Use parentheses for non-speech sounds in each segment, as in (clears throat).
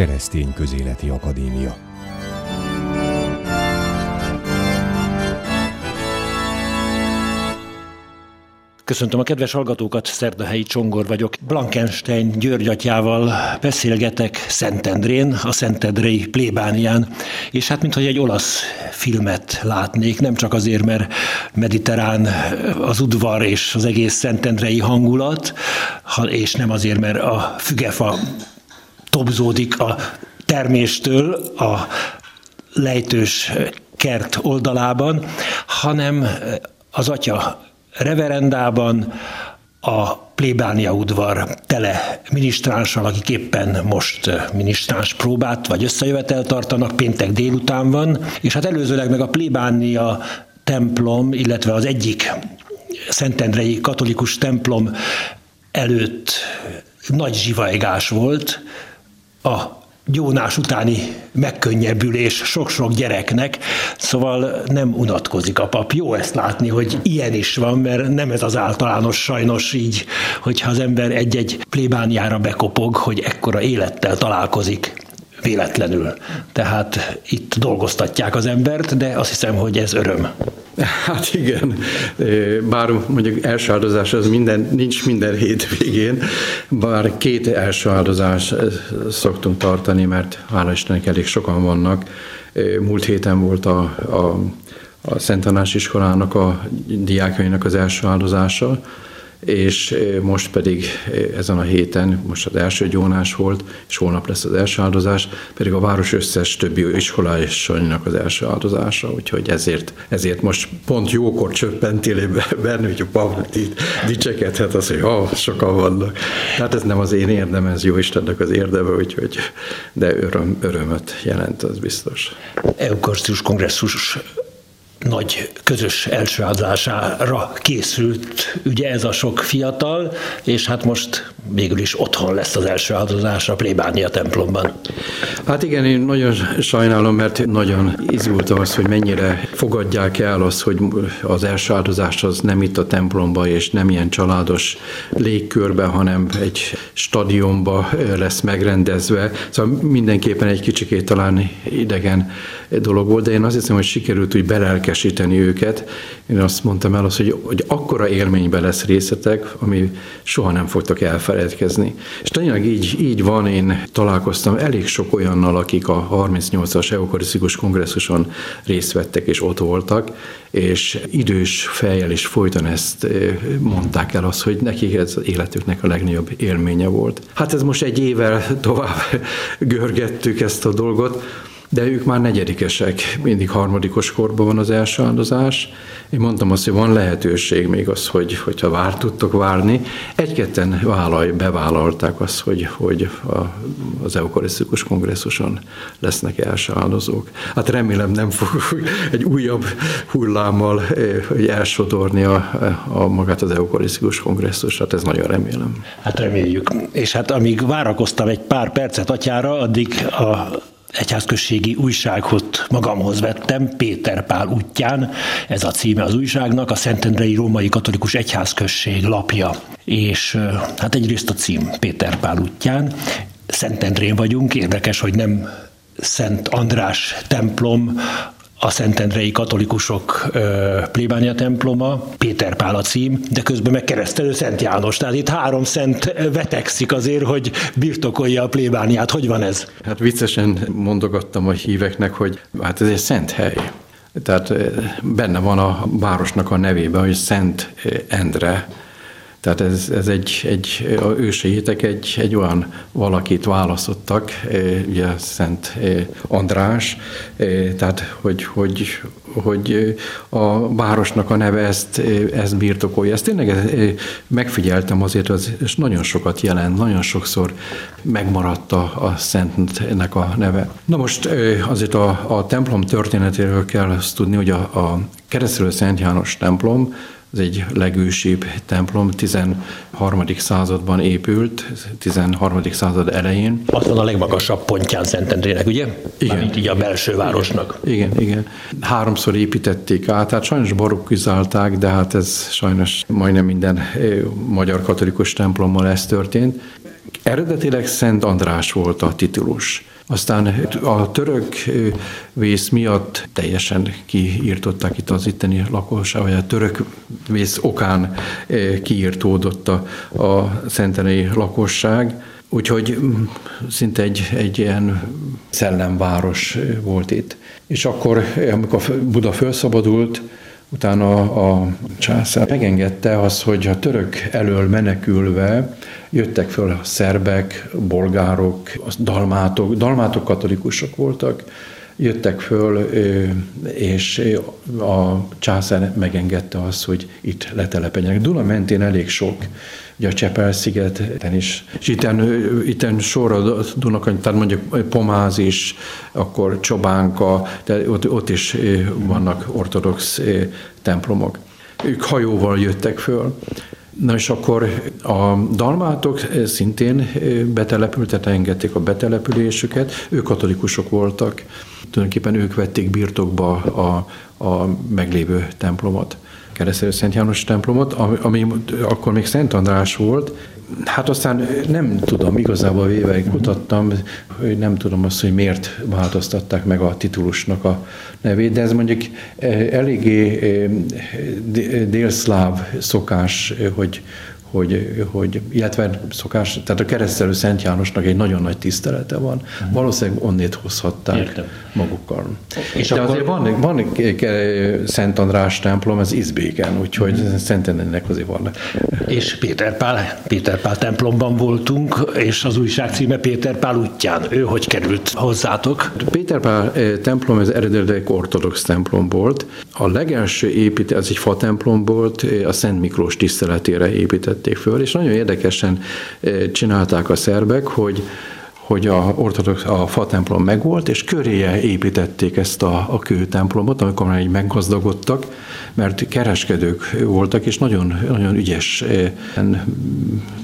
Keresztény Közéleti Akadémia. Köszöntöm a kedves hallgatókat, Szerdahelyi Csongor vagyok. Blankenstein György beszélgetek Szentendrén, a Szentendrei plébánián, és hát mintha egy olasz filmet látnék, nem csak azért, mert mediterrán az udvar és az egész Szentendrei hangulat, és nem azért, mert a fügefa tobzódik a terméstől a lejtős kert oldalában, hanem az atya reverendában a plébánia udvar tele minisztránssal, akik éppen most minisztráns próbát vagy összejövetel tartanak, péntek délután van, és hát előzőleg meg a plébánia templom, illetve az egyik szentendrei katolikus templom előtt nagy zsivajgás volt, a gyónás utáni megkönnyebbülés sok-sok gyereknek, szóval nem unatkozik a pap. Jó ezt látni, hogy ilyen is van, mert nem ez az általános sajnos így, hogyha az ember egy-egy plébániára bekopog, hogy ekkora élettel találkozik véletlenül. Tehát itt dolgoztatják az embert, de azt hiszem, hogy ez öröm. Hát igen, bár mondjuk első az minden, nincs minden hétvégén, bár két első szoktunk tartani, mert hála Istennek elég sokan vannak. Múlt héten volt a, a, a Szent Tanás iskolának a diákjainak az első áldozása, és most pedig ezen a héten, most az első gyónás volt, és holnap lesz az első áldozás, pedig a város összes többi iskolásainak az első áldozása, úgyhogy ezért, ezért most pont jókor csöppentél benne, hogy a Pavl dicsekedhet az, hogy ha, sokan vannak. Tehát ez nem az én érdem, ez jó Istennek az érdeme, úgyhogy, de öröm, örömöt jelent, az biztos. Eukarisztikus kongresszus nagy közös elsőáldására készült ugye ez a sok fiatal, és hát most végül is otthon lesz az első áldozás a plébánia templomban. Hát igen, én nagyon sajnálom, mert nagyon izgult az, hogy mennyire fogadják el az, hogy az első áldozás az nem itt a templomba, és nem ilyen családos légkörbe, hanem egy stadionba lesz megrendezve. Szóval mindenképpen egy kicsikét talán idegen dolog volt, de én azt hiszem, hogy sikerült úgy belelkesíteni őket. Én azt mondtam el, az, hogy, hogy akkora élményben lesz részletek, ami soha nem fogtok elfeledkezni. És tényleg így, így van, én találkoztam elég sok olyannal, akik a 38-as eukarisztikus kongresszuson részt vettek és ott voltak, és idős fejjel is folyton ezt mondták el az, hogy nekik ez életüknek a legnagyobb élménye volt. Hát ez most egy évvel tovább (laughs) görgettük ezt a dolgot, de ők már negyedikesek, mindig harmadikos korban van az első áldozás. Én mondtam azt, hogy van lehetőség még az, hogy, hogyha vár tudtok várni. Egy-ketten vállalj, bevállalták azt, hogy, hogy a, az eukarisztikus kongresszuson lesznek első áldozók. Hát remélem nem fog egy újabb hullámmal elsodorni a, a magát az eukarisztikus kongresszus, hát ez nagyon remélem. Hát reméljük. És hát amíg várakoztam egy pár percet atyára, addig a egyházközségi újságot magamhoz vettem, Péter Pál útján, ez a címe az újságnak, a Szentendrei Római Katolikus Egyházközség lapja. És hát egyrészt a cím Péter Pál útján, Szentendrén vagyunk, érdekes, hogy nem Szent András templom, a Szentendrei katolikusok plébánia temploma, Péter Pál a cím, de közben meg keresztelő Szent János. Tehát itt három szent vetekszik azért, hogy birtokolja a plébániát. Hogy van ez? Hát viccesen mondogattam a híveknek, hogy hát ez egy szent hely. Tehát benne van a városnak a nevében, hogy Szent Endre, tehát ez, ez egy, egy a őseitek egy, egy olyan valakit választottak, eh, ugye Szent eh, András, eh, tehát hogy, hogy, hogy a városnak a neve ezt, ezt birtokolja. Ezt tényleg megfigyeltem azért, az, és nagyon sokat jelent, nagyon sokszor megmaradt a, a Szentnek a neve. Na most azért a, a templom történetéről kell azt tudni, hogy a, a Keresztelő Szent János templom ez egy legősibb templom, 13. században épült, 13. század elején. Azon a legmagasabb pontján Szentendrének, ugye? Igen. Mármint így a belső városnak. Igen, igen. Háromszor építették át, hát sajnos barokkizálták, de hát ez sajnos majdnem minden magyar katolikus templommal ez történt. eredetileg Szent András volt a titulus. Aztán a török vész miatt teljesen kiírtották itt az itteni lakosság, vagy a török vész okán kiírtódott a, a szentenei lakosság, Úgyhogy szinte egy, egy ilyen szellemváros volt itt. És akkor, amikor Buda felszabadult, utána a császár megengedte az, hogy a török elől menekülve jöttek föl a szerbek, bolgárok, dalmátok, dalmátok katolikusok voltak, jöttek föl, és a császár megengedte azt, hogy itt letelepedjenek. Duna mentén elég sok ugye a Csepel-szigeten is. És itten, itten sor a Dunakany, tehát mondjuk Pomáz is, akkor Csobánka, de ott, ott is vannak ortodox templomok. Ők hajóval jöttek föl. Na és akkor a dalmátok szintén betelepültet, engedték a betelepülésüket, ők katolikusok voltak, tulajdonképpen ők vették birtokba a, a meglévő templomot keresztelő Szent János templomot, ami, ami akkor még Szent András volt, Hát aztán nem tudom, igazából véve kutattam, hogy nem tudom azt, hogy miért változtatták meg a titulusnak a nevét, de ez mondjuk eh, eléggé eh, délszláv szokás, hogy, hogy, hogy, illetve szokás, tehát a keresztelő Szent Jánosnak egy nagyon nagy tisztelete van. Uh-huh. Valószínűleg onnét hozhatták Értem. magukkal. És De akkor... azért van, van Szent András templom, ez Izbéken, úgyhogy uh-huh. Szent Ennek azért vannak. És Péter Pál, Péter Pál templomban voltunk, és az újság címe Péter Pál útján. Ő hogy került hozzátok? Péter Pál templom, ez eredetileg ortodox templom volt. A legelső építés, ez egy fa templom volt, a Szent Miklós tiszteletére épített építették föl, és nagyon érdekesen csinálták a szerbek, hogy hogy a ortodox, a fa templom megvolt, és köréje építették ezt a, a kőtemplomot, amikor már így meggazdagodtak, mert kereskedők voltak, és nagyon, nagyon ügyes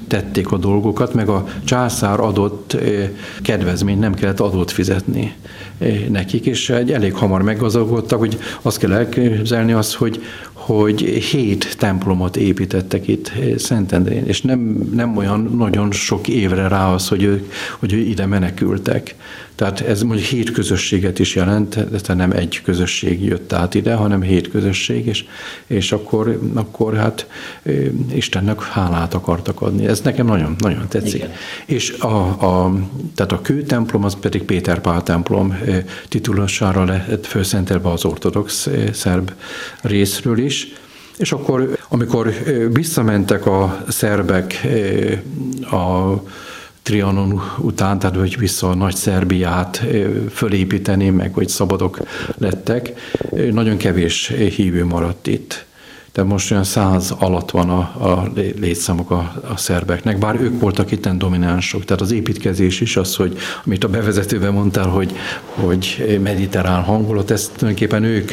tették a dolgokat, meg a császár adott eh, kedvezményt nem kellett adót fizetni eh, nekik, és egy elég hamar meggazdagodtak, hogy azt kell elképzelni azt, hogy, hogy hét templomot építettek itt Szentendrén, és nem, nem olyan nagyon sok évre rá az, hogy ők, hogy ide menekültek. Tehát ez mondjuk hét közösséget is jelent, tehát nem egy közösség jött át ide, hanem hét közösség, és, és akkor, akkor hát Istennek hálát akartak adni. Ez nekem nagyon, nagyon tetszik. Igen. És a, a, tehát a kőtemplom, az pedig Péter Pál templom titulusára lett főszentelve az ortodox szerb részről is, és akkor, amikor visszamentek a szerbek a Trianon után, tehát hogy vissza a nagy Szerbiát fölépíteni, meg hogy szabadok lettek, nagyon kevés hívő maradt itt. Tehát most olyan száz alatt van a, a létszámok a, a szerbeknek, bár ők voltak itt dominánsok. Tehát az építkezés is az, hogy amit a bevezetőben mondtál, hogy, hogy mediterrán hangulat, ezt tulajdonképpen ők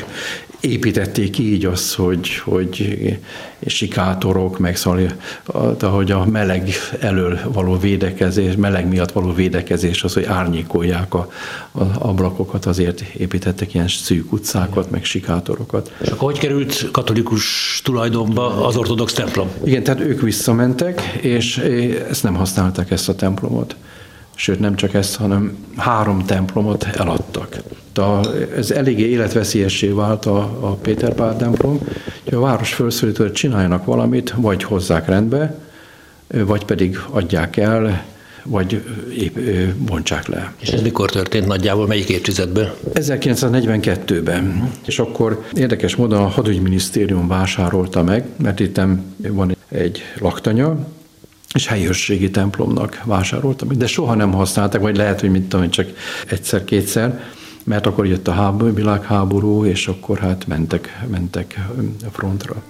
építették így az, hogy, hogy sikátorok, meg szóval, hogy a meleg elől való védekezés, meleg miatt való védekezés az, hogy árnyékolják a, a ablakokat, azért építettek ilyen szűk utcákat, meg sikátorokat. És akkor hogy került katolikus tulajdonba az ortodox templom? Igen, tehát ők visszamentek, és ezt nem használták ezt a templomot sőt nem csak ezt, hanem három templomot eladtak. Ez eléggé életveszélyessé vált a, a Péter Pál templom, hogy a város felszólító, hogy csináljanak valamit, vagy hozzák rendbe, vagy pedig adják el, vagy épp bontsák le. És ez mikor történt nagyjából, melyik évtizedben? 1942-ben. És akkor érdekes módon a hadügyminisztérium vásárolta meg, mert itt van egy laktanya, és helyőrségi templomnak vásároltam, de soha nem használták, vagy lehet, hogy mit tudom, csak egyszer-kétszer, mert akkor jött a háború, világháború, és akkor hát mentek, mentek a frontra.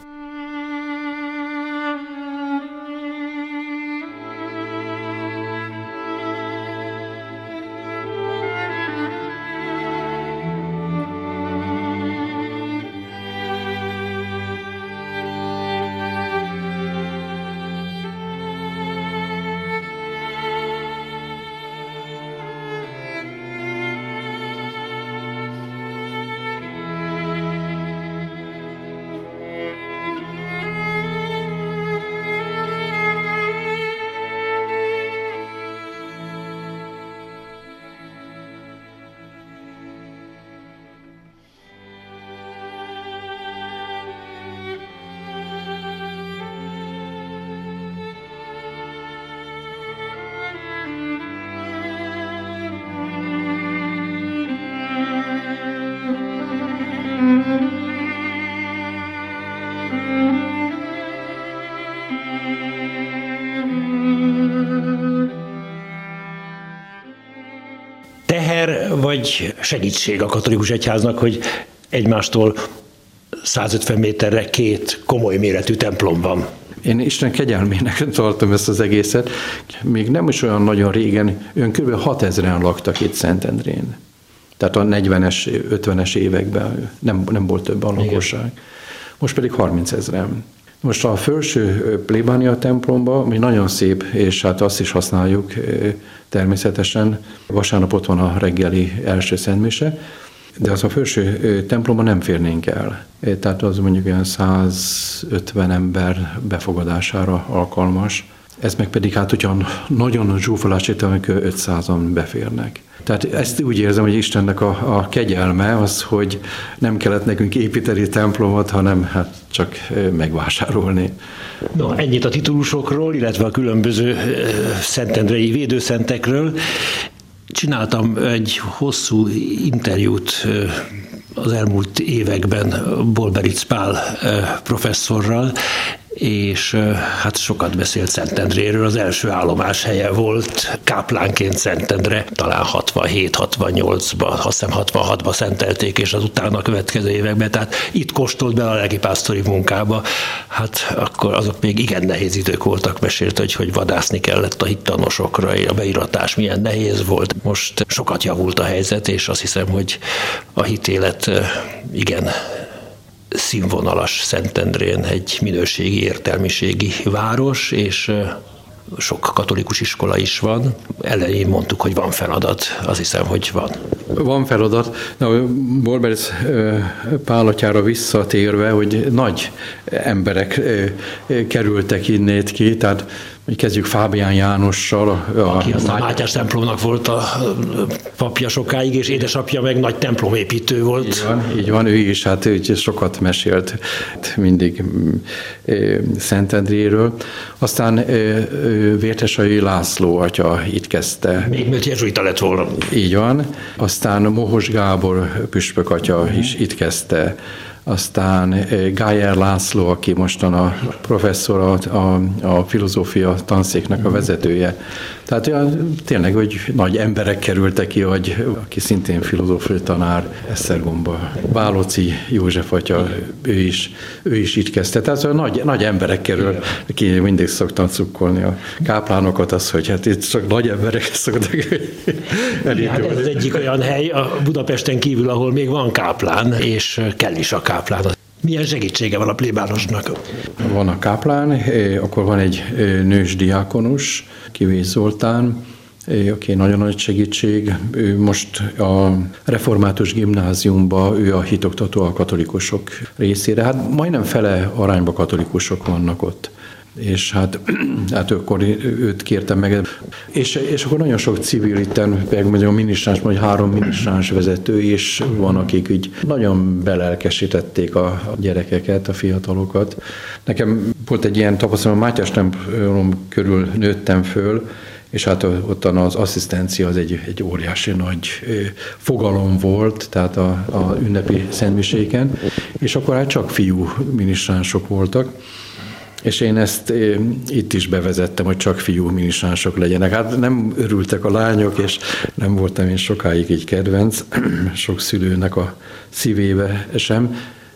Vagy segítség a katolikus egyháznak, hogy egymástól 150 méterre két komoly méretű templom van. Én Isten kegyelmének (laughs) tartom ezt az egészet. Még nem is olyan nagyon régen, ön kb. 6000-en laktak itt Szentendrén. Tehát a 40-es, 50-es években nem, nem volt több a lakosság. Most pedig 30 ezeren. Most a felső plébánia templomba, ami nagyon szép, és hát azt is használjuk természetesen. Vasárnap ott van a reggeli első szentmise, de az a felső templomba nem férnénk el. Tehát az mondjuk olyan 150 ember befogadására alkalmas. Ez meg pedig hát, hogyha nagyon zsúfolás amikor 500-an beférnek. Tehát ezt úgy érzem, hogy Istennek a, a kegyelme az, hogy nem kellett nekünk építeni templomot, hanem hát csak megvásárolni. No, ennyit a titulusokról, illetve a különböző szentendrei védőszentekről. Csináltam egy hosszú interjút az elmúlt években Bolberic Pál professzorral, és hát sokat beszélt Szentendréről, az első állomás helye volt káplánként Szentendre, talán 67-68-ban, azt hiszem 66-ban szentelték, és az utána következő években, tehát itt kóstolt be a lelkipásztori munkába, hát akkor azok még igen nehéz idők voltak, mesélt, hogy, hogy vadászni kellett a hittanosokra, a beiratás milyen nehéz volt. Most sokat javult a helyzet, és azt hiszem, hogy a hitélet igen színvonalas Szentendrén egy minőségi, értelmiségi város, és sok katolikus iskola is van. Elején mondtuk, hogy van feladat, azt hiszem, hogy van. Van feladat. Na, Borberz pálatjára visszatérve, hogy nagy emberek kerültek innét ki, tehát hogy kezdjük Fábián Jánossal. A, Aki a Máty- Mátyás templomnak volt a papja sokáig, és édesapja meg nagy templomépítő volt. Így van, így van ő is, hát ő sokat mesélt mindig Szentendréről. Aztán Vértesai László atya itt kezdte. Még mert jezsuita lett volna. Így van. Aztán Mohos Gábor püspök atya uh-huh. is itt kezdte aztán eh, Gájer László, aki mostan a professzor, a, a, a filozófia tanszéknek a vezetője. Tehát olyan, tényleg, hogy nagy emberek kerültek ki, hogy aki szintén filozófiai tanár Esztergomba. Bálóci József atya, ő is, ő is így kezdte. Tehát olyan nagy, nagy emberek kerül, ki mindig szoktam cukkolni a káplánokat, az, hogy hát itt csak nagy emberek szoktak elindulni. Hát ez az egyik olyan hely a Budapesten kívül, ahol még van káplán, és kell is a káplán. Milyen segítsége van a plébánosnak? Van a káplán, eh, akkor van egy eh, nős diákonus, Kivész Zoltán, eh, aki nagyon nagy segítség. Ő most a református gimnáziumba, ő a hitoktató a katolikusok részére. Hát majdnem fele arányba katolikusok vannak ott és hát, (clears throat) hát akkor őt kértem meg. És, és akkor nagyon sok civil itten, meg a minisztráns, vagy három minisztráns vezető is van, akik így nagyon belelkesítették a gyerekeket, a fiatalokat. Nekem volt egy ilyen tapasztalat, Mátyás templom körül nőttem föl, és hát ottan az asszisztencia az egy, egy óriási nagy fogalom volt, tehát a, a ünnepi szentmiséken, és akkor hát csak fiú minisztránsok voltak, és én ezt itt is bevezettem, hogy csak fiú minisánsok legyenek. Hát nem örültek a lányok, és nem voltam én sokáig így kedvenc, (clears throat) sok szülőnek a szívébe sem,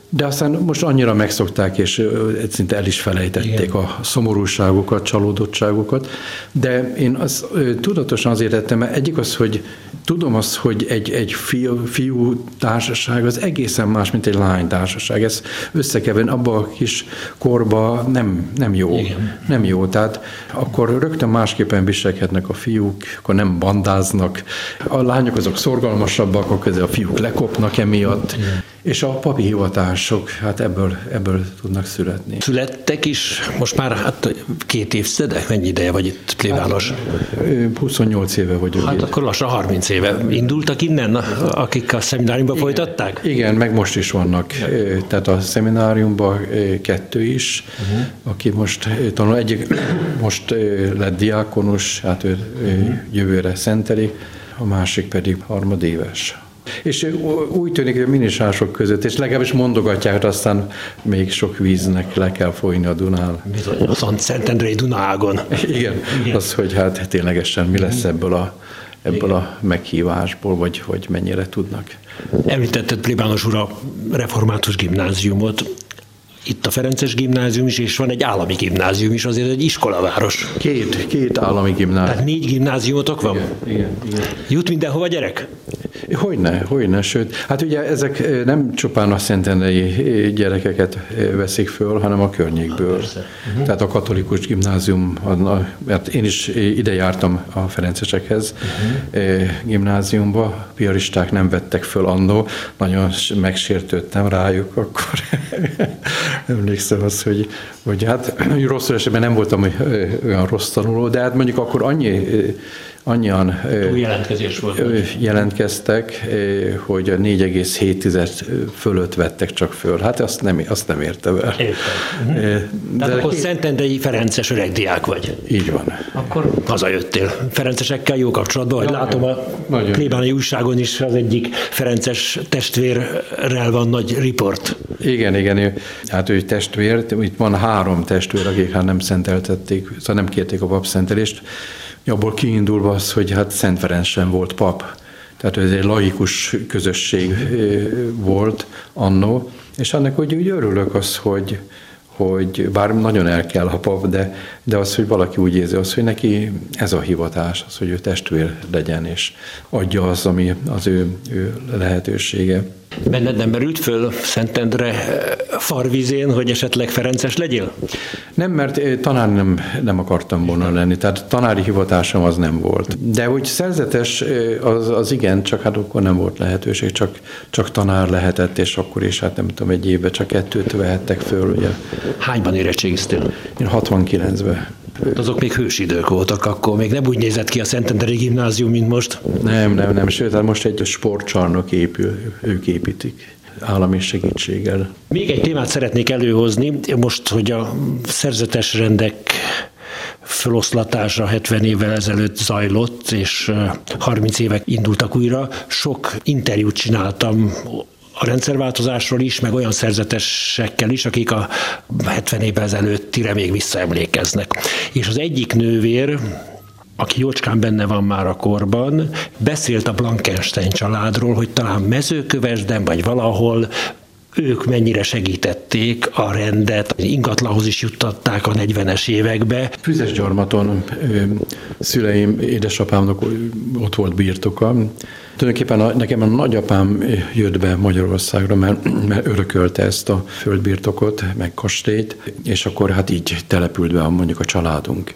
de aztán most annyira megszokták, és szinte el is felejtették Igen. a szomorúságukat, csalódottságukat, de én az, tudatosan azért tettem, mert egyik az, hogy tudom azt, hogy egy, egy fiú, fiú társaság az egészen más, mint egy lány társaság. Ez összekeven abba a kis korba nem, nem jó. Igen. Nem jó. Tehát akkor rögtön másképpen viselkednek a fiúk, akkor nem bandáznak. A lányok azok szorgalmasabbak, akkor a fiúk lekopnak emiatt. Igen és a papi hivatások hát ebből, ebből tudnak születni. Születtek is, most már hát két évtizedek, mennyi ideje vagy itt plébános? Hát, 28 éve vagyok Hát itt. akkor lassan 30 éve. Indultak innen, akik a szemináriumba igen, folytatták? Igen, meg most is vannak. Tehát a szemináriumban kettő is, uh-huh. aki most tanul, egyik most lett diákonus, hát ő uh-huh. jövőre szenteli, a másik pedig harmadéves. És úgy tűnik, hogy a minisások között, és legalábbis mondogatják, hogy aztán még sok víznek le kell folyni a Dunán. Bizony, a Szentendrei Dunágon. Igen, Igen, az, hogy hát ténylegesen mi lesz ebből a ebből a meghívásból, vagy, vagy mennyire tudnak. Említetted plébános ura református gimnáziumot itt a Ferences gimnázium is, és van egy állami gimnázium is, azért egy iskolaváros. Két, két állami gimnázium. Tehát négy gimnáziumotok van? Igen, igen, igen. Jut mindenhova gyerek? Hogyne, hogyne, sőt, hát ugye ezek nem csupán a szentendrei gyerekeket veszik föl, hanem a környékből. Uh-huh. Tehát a katolikus gimnázium, mert én is ide jártam a Ferencesekhez uh-huh. gimnáziumba, piaristák nem vettek föl annó, nagyon megsértődtem rájuk, akkor (laughs) emlékszem az, hogy, hogy hát (clears throat) rosszul esetben nem voltam olyan rossz tanuló, de hát mondjuk akkor annyi annyian jelentkezés volt. jelentkeztek, hogy a 4,7 fölött vettek csak föl. Hát azt nem, azt nem érte el. Értem. De Tehát akkor ki... Szentendrei Ferences öregdiák vagy. Így van. Akkor hazajöttél. Ferencesekkel jó kapcsolatban, hogy látom a plébáni újságon is az egyik Ferences testvérrel van nagy riport. Igen, igen. Hát ő testvér, itt van három testvér, akik hát nem szenteltették, szóval nem kérték a papszentelést abból kiindulva az, hogy hát Szent Ferenc sem volt pap. Tehát ez egy laikus közösség volt annó, és annak úgy, úgy örülök az, hogy, hogy bár nagyon el kell a pap, de, de az, hogy valaki úgy érzi, az, hogy neki ez a hivatás, az, hogy ő testvér legyen, és adja az, ami az ő, ő lehetősége. Benned nem merült föl Szentendre eh, farvizén, hogy esetleg Ferences legyél? Nem, mert eh, tanár nem, nem akartam volna lenni, tehát tanári hivatásom az nem volt. De hogy szerzetes, eh, az, az igen, csak hát akkor nem volt lehetőség, csak, csak tanár lehetett, és akkor is, hát nem tudom, egy évben csak kettőt vehettek föl, ugye. Hányban érettségiztél? Én 69-ben. Azok még hősidők voltak akkor, még nem úgy nézett ki a Szentendrei gimnázium, mint most. Nem, nem, nem, sőt, hát most egy sportcsarnok épül, ők építik állami segítséggel. Még egy témát szeretnék előhozni, most, hogy a szerzetes rendek feloszlatása 70 évvel ezelőtt zajlott, és 30 évek indultak újra. Sok interjút csináltam a rendszerváltozásról is, meg olyan szerzetesekkel is, akik a 70 évvel ezelőttire még visszaemlékeznek. És az egyik nővér, aki jócskán benne van már a korban, beszélt a Blankenstein családról, hogy talán mezőkövesden, vagy valahol ők mennyire segítették a rendet, ingatlanhoz is juttatták a 40-es évekbe. Füzes gyarmaton szüleim, édesapámnak ott volt birtoka, Tulajdonképpen a, nekem a nagyapám jött be Magyarországra, mert, mert örökölte ezt a földbirtokot, meg kastélyt, és akkor hát így települt be mondjuk a családunk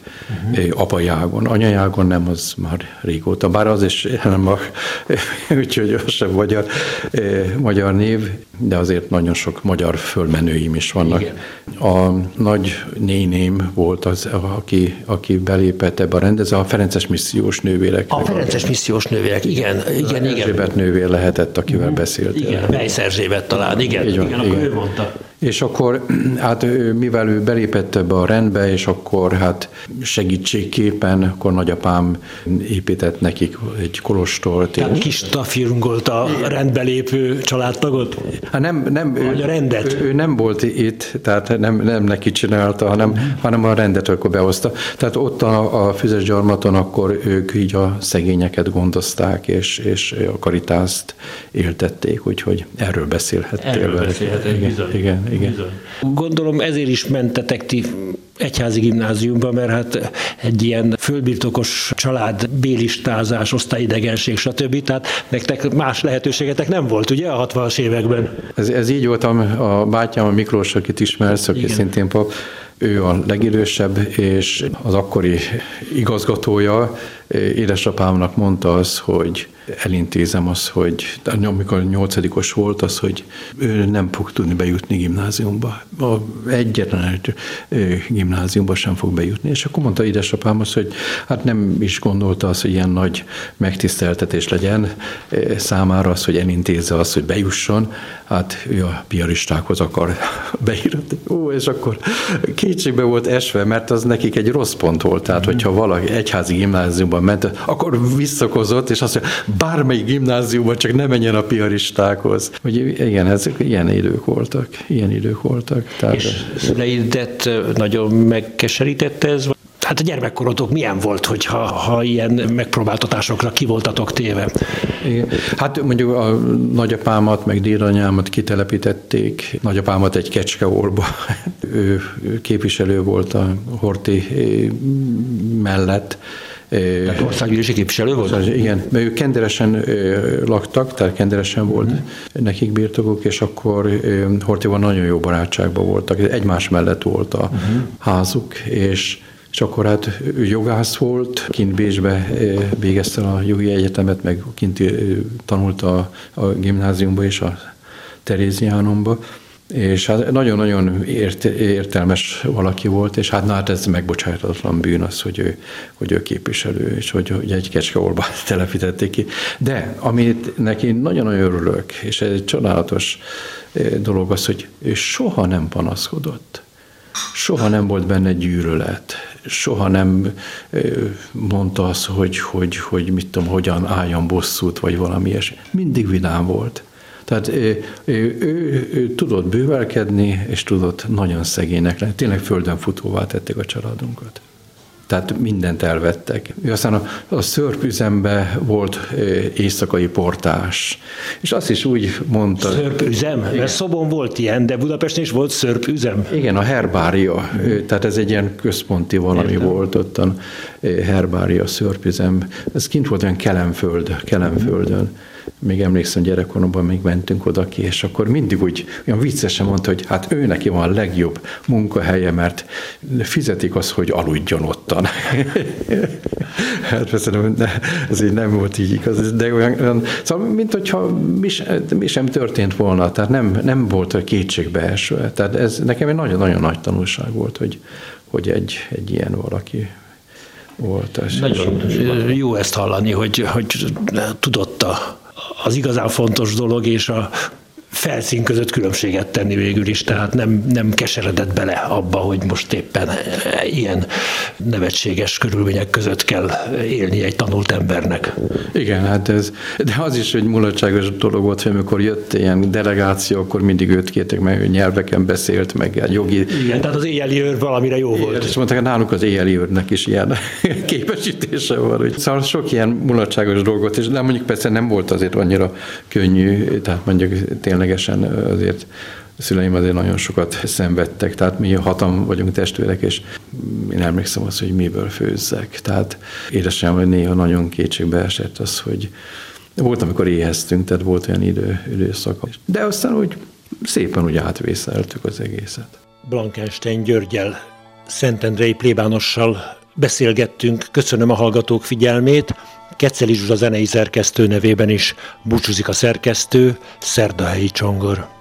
uh-huh. apai ágon. Anyai ágon nem, az már régóta, bár az is nem a, (laughs) úgyhogy az sem magyar, magyar név, de azért nagyon sok magyar fölmenőim is vannak. Igen. A nagy néném volt az, aki, aki belépett ebbe a rendező, a Ferences missziós nővérek. A Ferences missziós nővérek, igen, igen, igen. Erzsébet nővér lehetett, akivel mm. beszélt. Igen, Weiss Erzsébet talán, igen. Igen, igen, igen. ő mondta. És akkor, (clears throat) hát mivel ő belépett ebbe a rendbe, és akkor hát segítségképpen, akkor nagyapám épített nekik egy kolostort. Tehát kis tafirungolt a rendbelépő családtagot? Hát nem, nem, ő, a rendet? Ő, ő, nem volt itt, tehát nem, nem neki csinálta, hanem, uh-huh. hanem a rendet akkor behozta. Tehát ott a, a füzes gyarmaton akkor ők így a szegényeket gondozták, és, és a karitást éltették, úgyhogy erről beszélhettél. Erről beszélhetünk, igen, igen, igen. Bizony. Gondolom ezért is mentetek ti egyházi gimnáziumba, mert hát egy ilyen fölbirtokos család, bélistázás, osztályidegenség, stb. Tehát nektek más lehetőségetek nem volt, ugye, a 60-as években? Ez, ez így volt, a bátyám, a Miklós, akit ismersz, aki Igen. szintén pap, ő a legidősebb, és az akkori igazgatója édesapámnak mondta az, hogy elintézem az, hogy amikor nyolcadikos volt, az, hogy ő nem fog tudni bejutni gimnáziumba. A egyetlen egy gimnáziumba sem fog bejutni. És akkor mondta édesapám azt, hogy hát nem is gondolta az, hogy ilyen nagy megtiszteltetés legyen számára az, hogy elintézze azt, hogy bejusson. Hát ő a piaristákhoz akar (laughs) beírni. Ó, és akkor kétségbe volt esve, mert az nekik egy rossz pont volt. Tehát, hogyha valaki egyházi gimnáziumban ment, akkor visszakozott, és azt mondja, bármelyik gimnáziumban, csak ne menjen a piaristákhoz. Hogy igen, ezek ilyen idők voltak, ilyen idők voltak. Tehát, és szüleidet nagyon megkeserítette ez? hát a gyermekkorotok milyen volt, hogyha ha ilyen megpróbáltatásokra ki voltatok téve? Igen. Hát mondjuk a nagyapámat, meg dédanyámat kitelepítették. Nagyapámat egy kecskeorba. ő képviselő volt a Horti mellett, tehát országgyűlési képviselő volt? Igen, mert ők kenderesen laktak, tehát kenderesen volt uh-huh. nekik birtokuk, és akkor Hortival nagyon jó barátságban voltak, egymás mellett volt a uh-huh. házuk, és és akkor hát ő jogász volt, kint Bécsbe végezte a jogi egyetemet, meg kint tanult a, a gimnáziumba és a Teréziánumba, és hát nagyon-nagyon ért, értelmes valaki volt, és hát, na, hát ez megbocsájtatlan bűn az, hogy ő, hogy ő képviselő, és hogy, hogy egy kecskeolba (laughs) telepítették ki. De amit neki nagyon-nagyon örülök, és ez egy csodálatos eh, dolog az, hogy ő soha nem panaszkodott. Soha nem volt benne gyűrölet, soha nem eh, mondta azt, hogy, hogy, hogy mit tudom, hogyan álljon bosszút, vagy valami ilyesmi. Mindig vidám volt. Tehát ő, ő, ő, ő tudott bővelkedni, és tudott nagyon szegénynek lenni. Tényleg földön futóvá tették a családunkat. Tehát mindent elvettek. Aztán a, a szörpüzembe volt éjszakai portás, és azt is úgy mondta... Szörpüzem? Mert Szobon volt ilyen, de Budapesten is volt szörpüzem. Igen, a herbária. Tehát ez egy ilyen központi valami Értem. volt ott a herbária, szörpüzem. Ez kint volt olyan Kelemföld, Kelemföldön még emlékszem gyerekkoromban még mentünk oda ki, és akkor mindig úgy olyan viccesen mondta, hogy hát ő neki van a legjobb munkahelye, mert fizetik az, hogy aludjon ottan. (laughs) hát persze nem, ez így nem volt így igaz, de olyan, olyan szóval mint hogyha mi, mi sem történt volna, tehát nem, nem volt a kétségbeeső. Tehát ez nekem egy nagyon-nagyon nagy tanulság volt, hogy, hogy egy, egy ilyen valaki volt. Nagyon jó ezt hallani, hogy, hogy tudott a az igazán fontos dolog, és a felszín között különbséget tenni végül is, tehát nem, nem keseredett bele abba, hogy most éppen ilyen nevetséges körülmények között kell élni egy tanult embernek. Igen, hát ez, de az is egy mulatságos dolog volt, hogy amikor jött ilyen delegáció, akkor mindig őt kértek meg, hogy nyelveken beszélt, meg a jogi... Igen, tehát az éjjeli őr valamire jó volt. Igen, és mondták, nálunk az éjjeli őrnek is ilyen képesítése van. Hogy szóval sok ilyen mulatságos dolgot, és de mondjuk persze nem volt azért annyira könnyű, tehát mondjuk tényleg ténylegesen azért a szüleim azért nagyon sokat szenvedtek, tehát mi hatan vagyunk testvérek, és én emlékszem azt, hogy miből főzzek. Tehát édesem néha nagyon kétségbe esett az, hogy volt, amikor éheztünk, tehát volt olyan idő, időszak. De aztán úgy szépen úgy átvészeltük az egészet. Blankenstein Györgyel, Szentendrei plébánossal beszélgettünk. Köszönöm a hallgatók figyelmét. Keceli Zsuzsa zenei szerkesztő nevében is búcsúzik a szerkesztő, Szerdahelyi Csongor.